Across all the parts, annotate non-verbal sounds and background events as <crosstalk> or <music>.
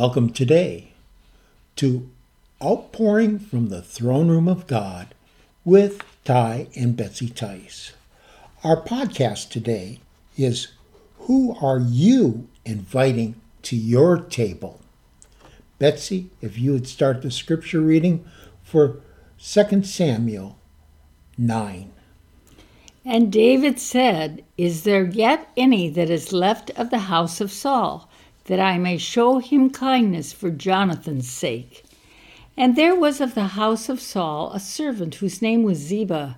Welcome today to Outpouring from the Throne Room of God with Ty and Betsy Tice. Our podcast today is Who Are You Inviting to Your Table? Betsy, if you would start the scripture reading for 2 Samuel 9. And David said, Is there yet any that is left of the house of Saul? That I may show him kindness for Jonathan's sake. And there was of the house of Saul a servant whose name was Ziba.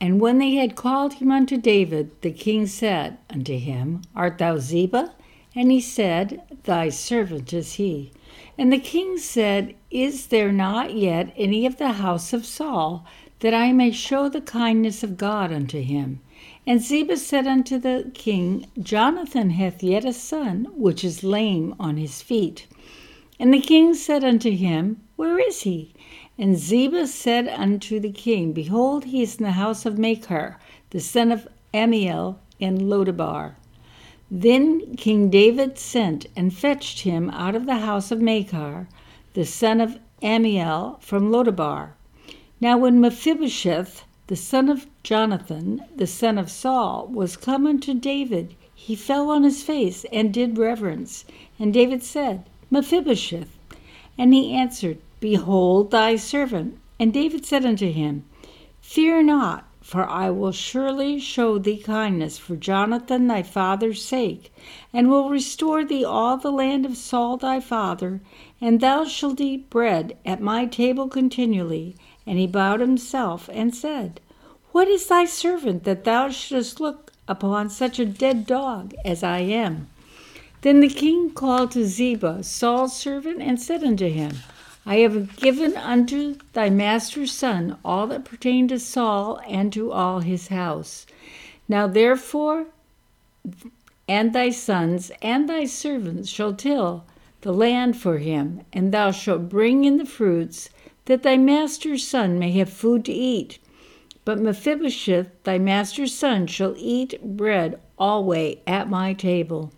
And when they had called him unto David, the king said unto him, Art thou Ziba? And he said, Thy servant is he. And the king said, Is there not yet any of the house of Saul, that I may show the kindness of God unto him? And Ziba said unto the king, Jonathan hath yet a son, which is lame on his feet. And the king said unto him, Where is he? And Ziba said unto the king, Behold, he is in the house of Machir, the son of Amiel, in Lodabar. Then King David sent and fetched him out of the house of Machir, the son of Amiel, from Lodabar. Now when Mephibosheth, the son of Jonathan, the son of Saul, was come unto David, he fell on his face and did reverence. And David said, Mephibosheth. And he answered, Behold thy servant. And David said unto him, Fear not, for I will surely show thee kindness for Jonathan thy father's sake, and will restore thee all the land of Saul thy father, and thou shalt eat bread at my table continually. And he bowed himself and said, What is thy servant that thou shouldest look upon such a dead dog as I am? Then the king called to Ziba, Saul's servant, and said unto him, I have given unto thy master's son all that pertained to Saul and to all his house. Now therefore, and thy sons and thy servants shall till the land for him, and thou shalt bring in the fruits that thy master's son may have food to eat. But Mephibosheth, thy master's son, shall eat bread alway at my table.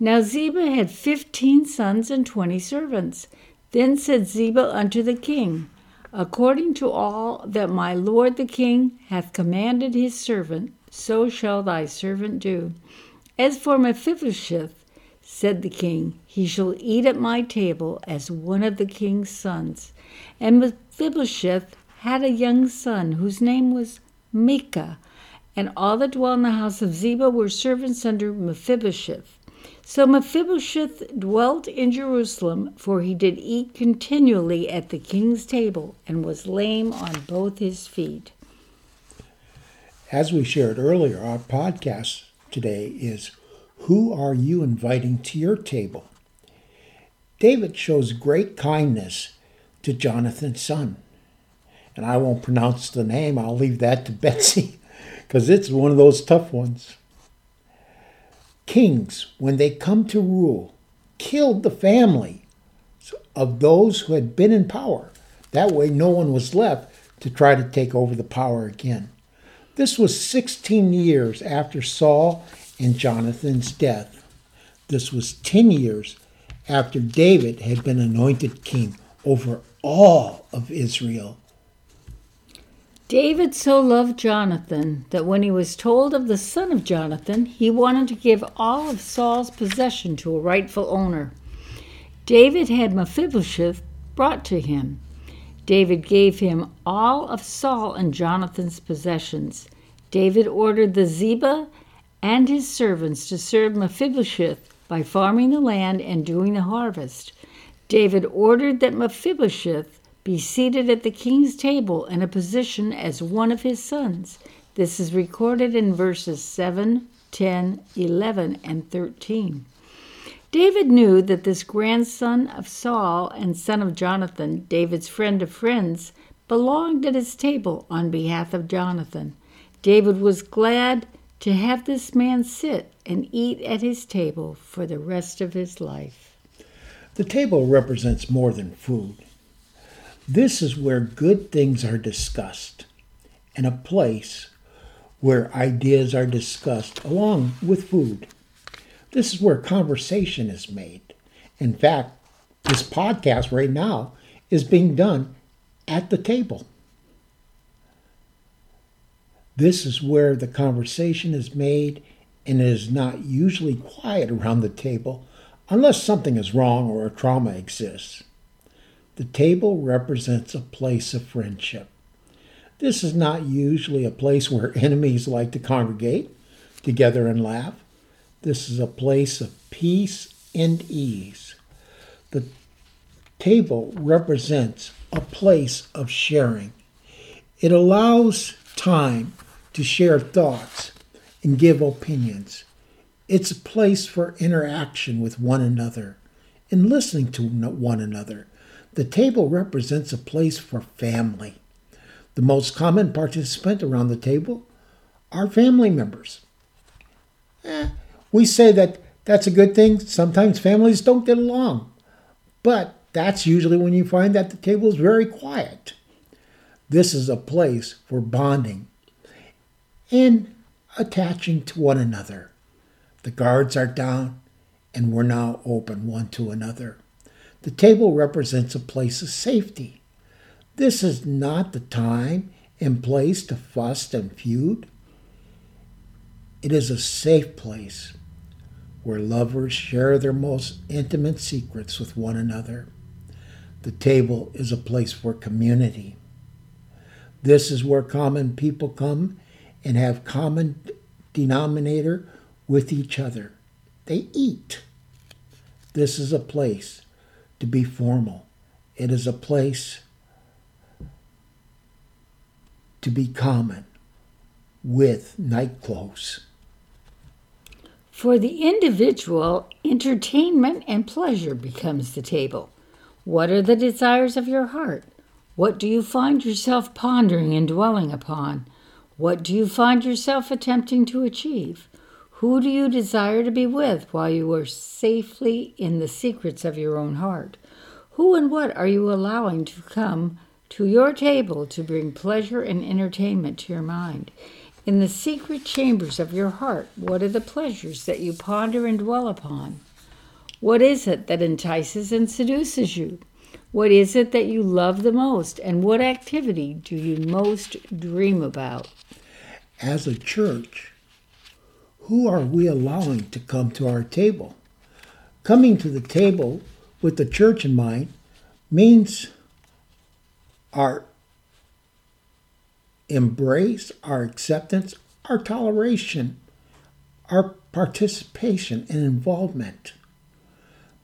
Now Ziba had fifteen sons and twenty servants. Then said Ziba unto the king, According to all that my lord the king hath commanded his servant, so shall thy servant do. As for Mephibosheth, said the king, he shall eat at my table as one of the king's sons. And Mephibosheth had a young son whose name was Micah, and all that dwelt in the house of Ziba were servants under Mephibosheth. So Mephibosheth dwelt in Jerusalem, for he did eat continually at the king's table, and was lame on both his feet. As we shared earlier, our podcast today is Who Are You Inviting to Your Table? David shows great kindness to Jonathan's son. And I won't pronounce the name, I'll leave that to Betsy, <laughs> because it's one of those tough ones. Kings, when they come to rule, killed the family of those who had been in power. That way, no one was left to try to take over the power again. This was 16 years after Saul and Jonathan's death. This was 10 years after David had been anointed king over all of Israel. David so loved Jonathan that when he was told of the son of Jonathan, he wanted to give all of Saul's possession to a rightful owner. David had Mephibosheth brought to him. David gave him all of Saul and Jonathan's possessions. David ordered the Ziba and his servants to serve Mephibosheth by farming the land and doing the harvest. David ordered that Mephibosheth be seated at the king's table in a position as one of his sons. This is recorded in verses 7, 10, 11, and 13. David knew that this grandson of Saul and son of Jonathan, David's friend of friends, belonged at his table on behalf of Jonathan. David was glad to have this man sit and eat at his table for the rest of his life. The table represents more than food. This is where good things are discussed and a place where ideas are discussed along with food. This is where conversation is made. In fact, This podcast right now is being done at the table. This is where the conversation is made and it is not usually quiet around the table unless something is wrong or a trauma exists. The table represents a place of friendship. This is not usually a place where <laughs> enemies like to congregate together and laugh. This is a place of peace and ease. The table represents a place of sharing. It allows time to share thoughts and give opinions. It's a place for interaction with one another and listening to one another. The table represents a place for family. The most common participant around the table are family members. Eh, we say that that's a good thing. Sometimes families don't get along, but that's usually when you find that the table is very quiet. This is a place for bonding and attaching to one another. The guards are down, and we're now open one to another. The table represents a place of safety. This is not the time and place to fuss and feud. It is a safe place where lovers share their most intimate secrets with one another. The table is a place for community. This is where common people come and have common denominator with each other. They eat. This is a place to be formal. It is a place to be common with night clothes. For the individual, entertainment and pleasure becomes the table. What are the desires of your heart? What do you find yourself pondering and dwelling upon? What do you find yourself attempting to achieve? Who do you desire to be with while you are safely in the secrets of your own heart? Who and what are you allowing to come to your table to bring pleasure and entertainment to your mind? In the secret chambers of your heart, what are the pleasures that you ponder and dwell upon? What is it that entices and seduces you? What is it that you love the most? And what activity do you most dream about? as a church, who are we allowing to come to our table? Coming to the table with the church in mind means our embrace, our acceptance, our toleration, our participation and involvement.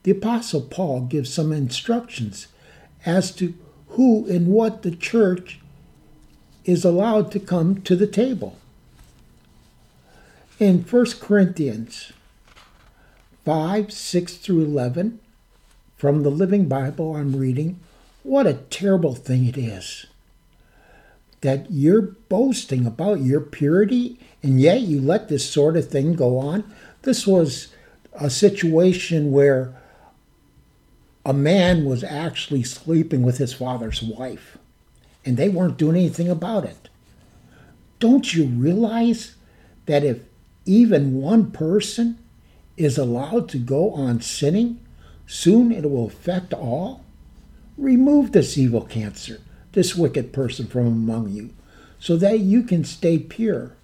The Apostle Paul gives some instructions as to who and what the church is allowed to come to the table in 1 Corinthians 5 6 through 11, from the Living Bible, I'm reading, what a terrible thing it is that you're boasting about your purity and yet you let this sort of thing go on. This was a situation where a man was actually sleeping with his father's wife and they weren't doing anything about it. Don't you realize that if even one person is allowed to go on sinning, soon it will affect all. Remove this evil cancer, this wicked person from among you, so that you can stay pure.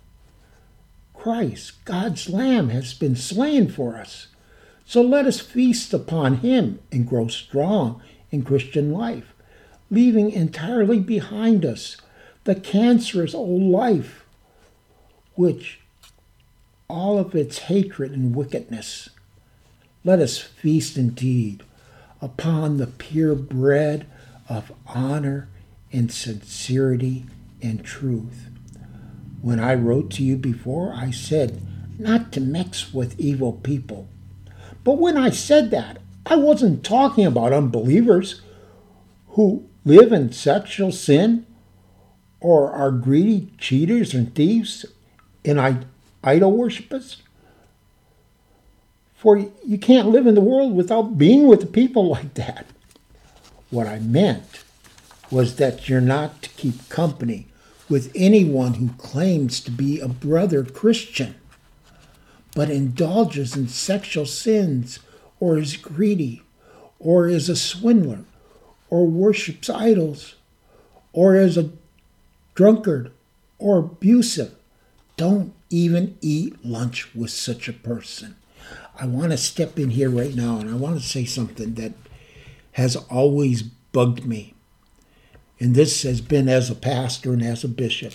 Christ, God's Lamb, has been slain for us. So let us feast upon him and grow strong in Christian life, leaving entirely behind us the cancerous old life which all of its hatred and wickedness. Let us feast indeed upon the pure bread of honor and sincerity and truth. When I wrote to you before, I said not to mix with evil people. But when I said that, I wasn't talking about unbelievers who live in sexual sin or are greedy cheaters and thieves and idol worshippers? For you can't live in the world without being with people <laughs> like that. What I meant was that you're not to keep company with anyone who claims to be a brother Christian, but indulges in sexual sins or is greedy or is a swindler, or worships idols, or is a drunkard or abusive. Don't even eat lunch with such a person. I want to step in here right now and I want to say something that has always bugged me. And this has been as a pastor and as a bishop.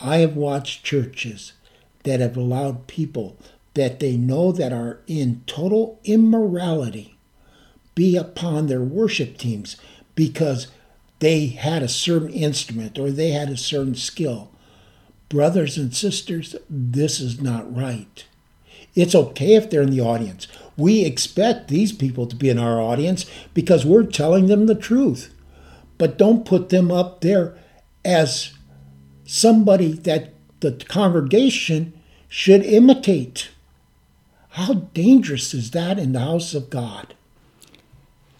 I have watched churches that have allowed people that they know that are in total immorality be upon their worship teams because they had a certain instrument or they had a certain skill. Brothers and sisters, this is not right. It's okay if they're in the audience. We expect these people to be in our audience because we're telling them the truth. But don't put them up there as somebody that the congregation should imitate. How dangerous is that in the house of God?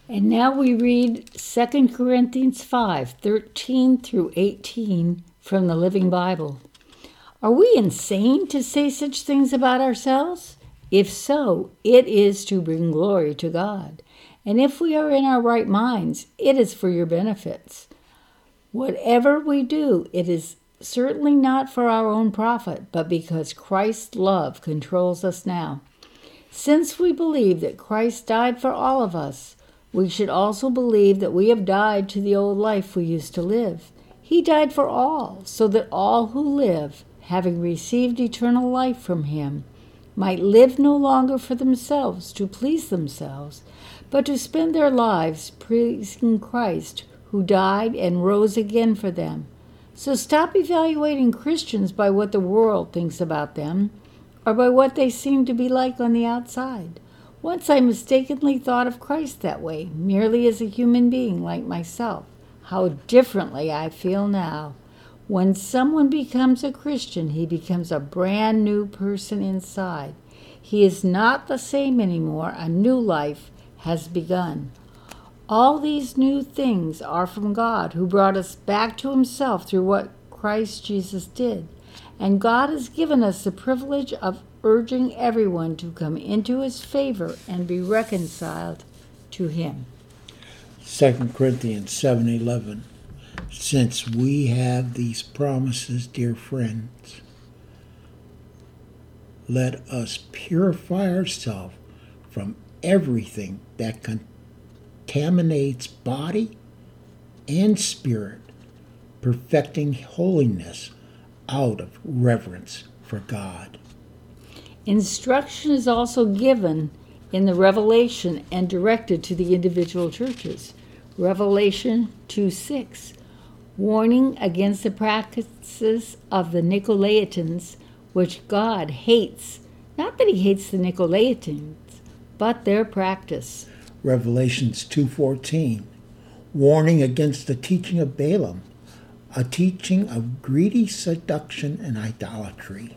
And now we read 2 Corinthians 5 13 through 18 from the Living Bible. Are we insane to say such things about ourselves? If so, it is to bring glory to God. And if we are in our right minds, it is for your benefits. Whatever we do, it is certainly not for our own profit, but because Christ's love controls us now. Since we believe that Christ died for all of us, we should also believe that we have died to the old life we used to live. He died for all, so that all who live, having received eternal life from him, might live no longer for themselves to please themselves, but to spend their lives praising Christ, who died and rose again for them. So stop evaluating Christians by what the world thinks about them or by what they seem to be like on the outside. Once I mistakenly thought of Christ that way, merely as a human being like myself. How differently I feel now. When someone becomes a Christian, he becomes a brand new person inside. He is not the same anymore. A new life has begun. All these new things are from God, who brought us back to Himself through what Christ Jesus did. And God has given us the privilege of urging everyone to come into his favor and be reconciled to him. 2 Corinthians 7:11 Since we have these promises, dear friends, let us purify ourselves from everything that contaminates body and spirit, perfecting holiness out of reverence for God. Instruction is also given in the Revelation and directed to the individual churches. Revelation 2 6, warning against the practices of the Nicolaitans, which God hates. Not that he hates the Nicolaitans, but their practice. Revelations 2:14 warning against the teaching of Balaam a teaching of greedy seduction and idolatry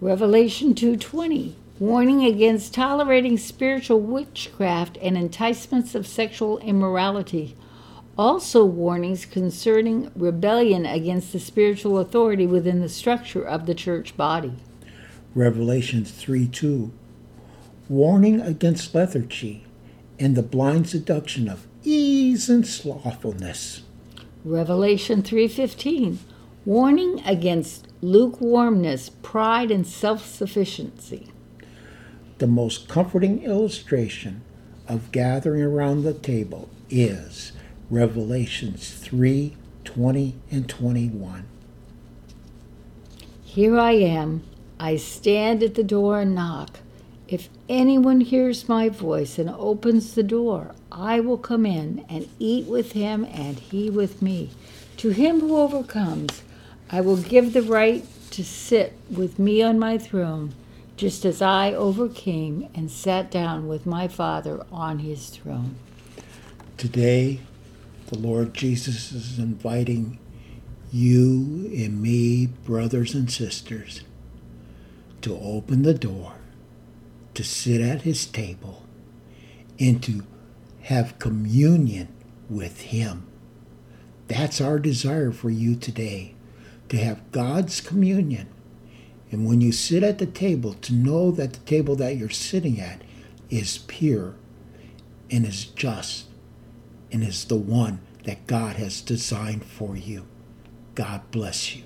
Revelation 2:20, warning against tolerating spiritual witchcraft and enticements of sexual immorality. Also warnings concerning rebellion against the spiritual authority within the structure of the church body. Revelations 3:2, warning against lethargy and the blind seduction of ease and slothfulness. Revelation 3:15, warning against lukewarmness, pride, and self sufficiency. The most comforting illustration of gathering around the table is Revelations 3 20 and 21. Here I am. I stand at the door and knock. If anyone hears my voice and opens the door, I will come in and eat with him and he with me. To him who overcomes, I will give the right to sit with me on my throne, just as I overcame and sat down with my Father on his throne. Today, the Lord Jesus is inviting you and me, brothers and sisters, to open the door, to sit at his table, and to have communion with him. That's our desire for you today to have God's communion. And when you sit at the table, to know that the table that you're sitting at is pure and is just and is the one that God has designed for you. God bless you.